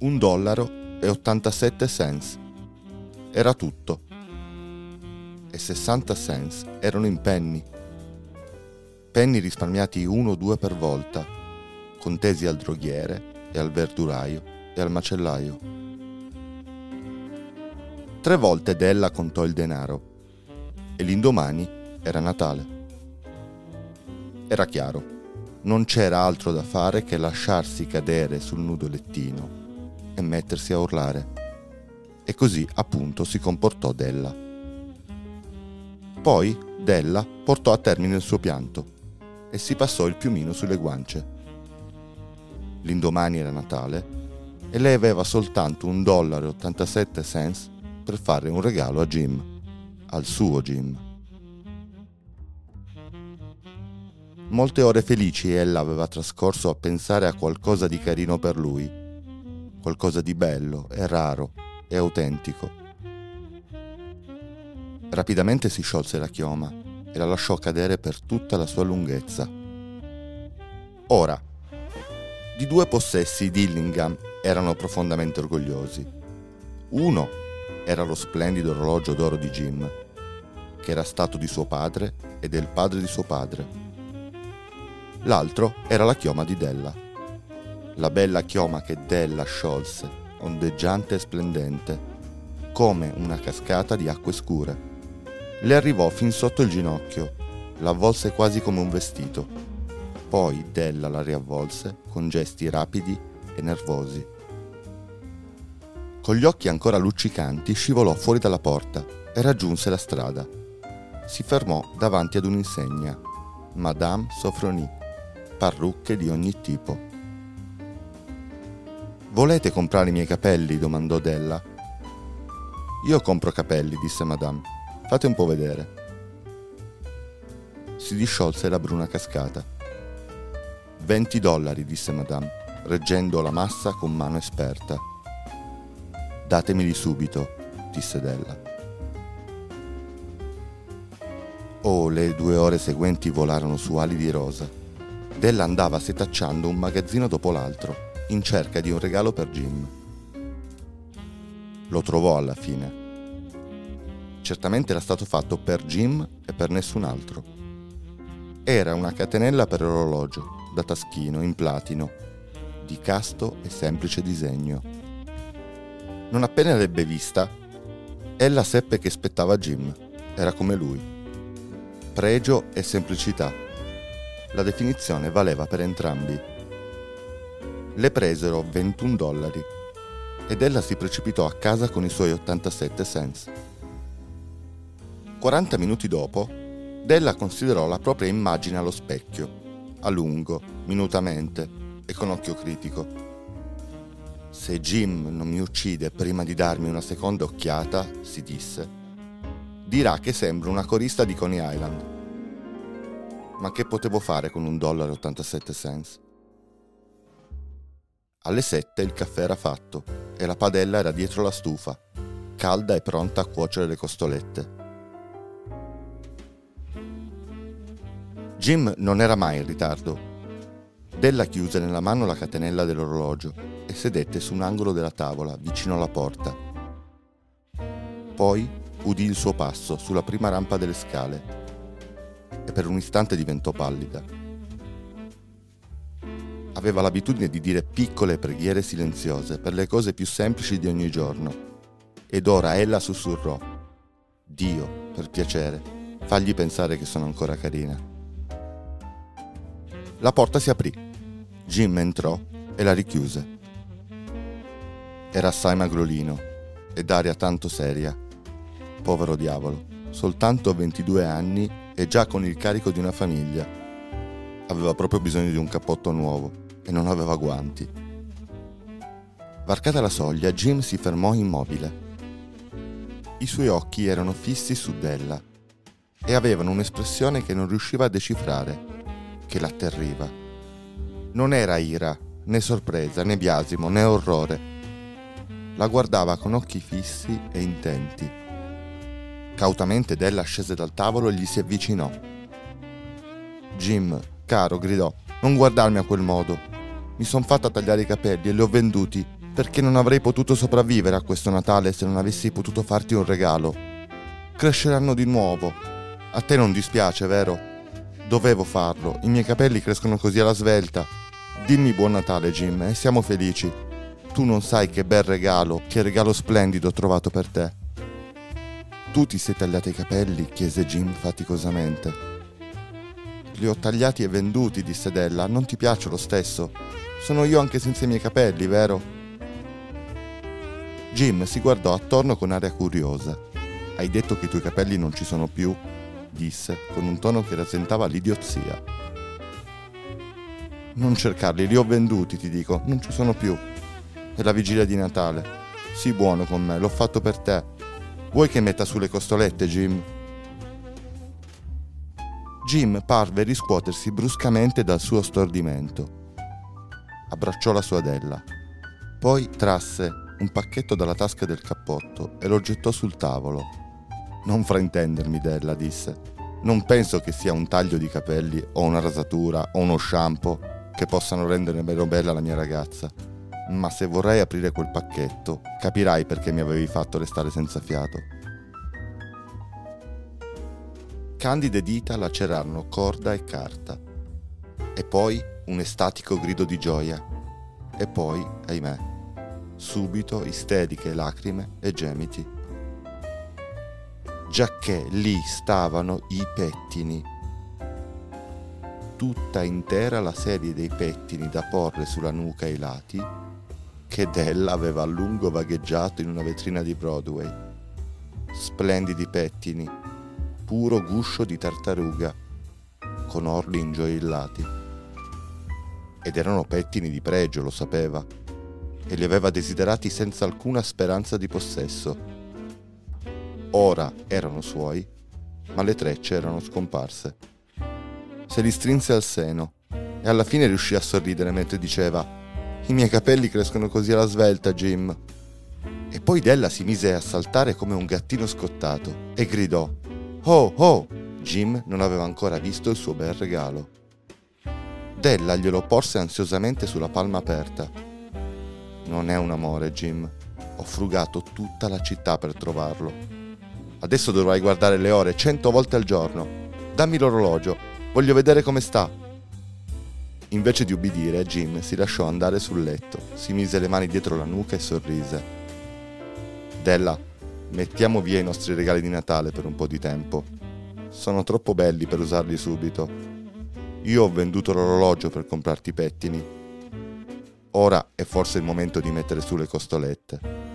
Un dollaro e 87 cents. Era tutto. E 60 cents erano in penny. Penny risparmiati uno o due per volta, contesi al droghiere e al verduraio e al macellaio. Tre volte Della contò il denaro e l'indomani era Natale. Era chiaro, non c'era altro da fare che lasciarsi cadere sul nudo lettino e mettersi a urlare. E così appunto si comportò Della. Poi Della portò a termine il suo pianto e si passò il piumino sulle guance. L'indomani era Natale e lei aveva soltanto un dollaro e 87 cents per fare un regalo a Jim, al suo Jim. Molte ore felici ella aveva trascorso a pensare a qualcosa di carino per lui, qualcosa di bello e raro e autentico. Rapidamente si sciolse la chioma e la lasciò cadere per tutta la sua lunghezza. Ora, di due possessi Dillingham erano profondamente orgogliosi. Uno era lo splendido orologio d'oro di Jim, che era stato di suo padre e del padre di suo padre L'altro era la chioma di Della. La bella chioma che Della sciolse, ondeggiante e splendente, come una cascata di acque scure. Le arrivò fin sotto il ginocchio, l'avvolse quasi come un vestito. Poi Della la riavvolse con gesti rapidi e nervosi. Con gli occhi ancora luccicanti scivolò fuori dalla porta e raggiunse la strada. Si fermò davanti ad un'insegna. Madame Sofronie parrucche di ogni tipo. Volete comprare i miei capelli? domandò Della. Io compro capelli, disse Madame. Fate un po' vedere. Si disciolse la bruna cascata. Venti dollari, disse Madame, reggendo la massa con mano esperta. Datemeli subito, disse Della. Oh, le due ore seguenti volarono su ali di rosa. Della andava setacciando un magazzino dopo l'altro, in cerca di un regalo per Jim. Lo trovò alla fine. Certamente era stato fatto per Jim e per nessun altro. Era una catenella per orologio, da taschino, in platino, di casto e semplice disegno. Non appena l'ebbe vista, ella seppe che spettava Jim. Era come lui. Pregio e semplicità la definizione valeva per entrambi. Le presero 21 dollari ed ella si precipitò a casa con i suoi 87 cents. 40 minuti dopo, Della considerò la propria immagine allo specchio, a lungo, minutamente e con occhio critico. Se Jim non mi uccide prima di darmi una seconda occhiata, si disse, dirà che sembro una corista di Coney Island. Ma che potevo fare con un dollaro e 87 cents? Alle 7 il caffè era fatto e la padella era dietro la stufa, calda e pronta a cuocere le costolette. Jim non era mai in ritardo. Della chiuse nella mano la catenella dell'orologio e sedette su un angolo della tavola vicino alla porta. Poi udì il suo passo sulla prima rampa delle scale e per un istante diventò pallida. Aveva l'abitudine di dire piccole preghiere silenziose per le cose più semplici di ogni giorno. Ed ora ella sussurrò, Dio, per piacere, fagli pensare che sono ancora carina. La porta si aprì. Jim entrò e la richiuse. Era assai magrolino e d'aria tanto seria. Povero diavolo, soltanto 22 anni e già con il carico di una famiglia. Aveva proprio bisogno di un cappotto nuovo e non aveva guanti. Varcata la soglia, Jim si fermò immobile. I suoi occhi erano fissi su Della e avevano un'espressione che non riusciva a decifrare, che l'atterriva. Non era ira, né sorpresa, né biasimo, né orrore. La guardava con occhi fissi e intenti Cautamente Della scese dal tavolo e gli si avvicinò. Jim, caro, gridò, non guardarmi a quel modo. Mi son fatta tagliare i capelli e li ho venduti perché non avrei potuto sopravvivere a questo Natale se non avessi potuto farti un regalo. Cresceranno di nuovo. A te non dispiace, vero? Dovevo farlo, i miei capelli crescono così alla svelta. Dimmi buon Natale, Jim, e siamo felici. Tu non sai che bel regalo, che regalo splendido ho trovato per te. Tu ti sei tagliati i capelli? chiese Jim faticosamente. Li ho tagliati e venduti, disse Della. Non ti piace lo stesso? Sono io anche senza i miei capelli, vero? Jim si guardò attorno con aria curiosa. Hai detto che i tuoi capelli non ci sono più? disse, con un tono che rasentava l'idiozia. Non cercarli, li ho venduti, ti dico, non ci sono più. È la vigilia di Natale. Sii buono con me, l'ho fatto per te. Vuoi che metta sulle costolette, Jim? Jim parve riscuotersi bruscamente dal suo stordimento. Abbracciò la sua Della. Poi trasse un pacchetto dalla tasca del cappotto e lo gettò sul tavolo. Non fraintendermi, Della, disse. Non penso che sia un taglio di capelli o una rasatura o uno shampoo che possano rendere meno bella la mia ragazza. Ma se vorrei aprire quel pacchetto, capirai perché mi avevi fatto restare senza fiato. Candide dita lacerarono corda e carta. E poi un estatico grido di gioia. E poi, ahimè, subito isteriche lacrime e gemiti. Giacché lì stavano i pettini. Tutta intera la serie dei pettini da porre sulla nuca ai lati, che Della aveva a lungo vagheggiato in una vetrina di Broadway. Splendidi pettini, puro guscio di tartaruga, con orli ingioiellati. Ed erano pettini di pregio, lo sapeva e li aveva desiderati senza alcuna speranza di possesso. Ora erano suoi, ma le trecce erano scomparse. Se li strinse al seno e alla fine riuscì a sorridere mentre diceva I miei capelli crescono così alla svelta, Jim. E poi Della si mise a saltare come un gattino scottato e gridò Oh, oh! Jim non aveva ancora visto il suo bel regalo. Della glielo porse ansiosamente sulla palma aperta non è un amore, Jim. Ho frugato tutta la città per trovarlo. Adesso dovrai guardare le ore cento volte al giorno. Dammi l'orologio. Voglio vedere come sta. Invece di ubbidire, Jim si lasciò andare sul letto, si mise le mani dietro la nuca e sorrise. Della, mettiamo via i nostri regali di Natale per un po' di tempo. Sono troppo belli per usarli subito. Io ho venduto l'orologio per comprarti i pettini Ora è forse il momento di mettere su le costolette.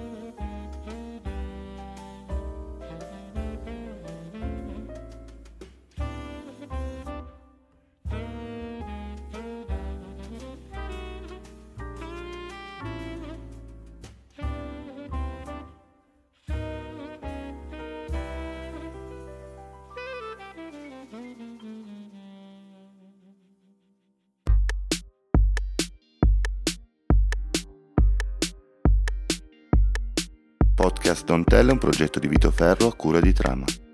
Podcast Don't Tell è un progetto di Vito Ferro a cura di Trama.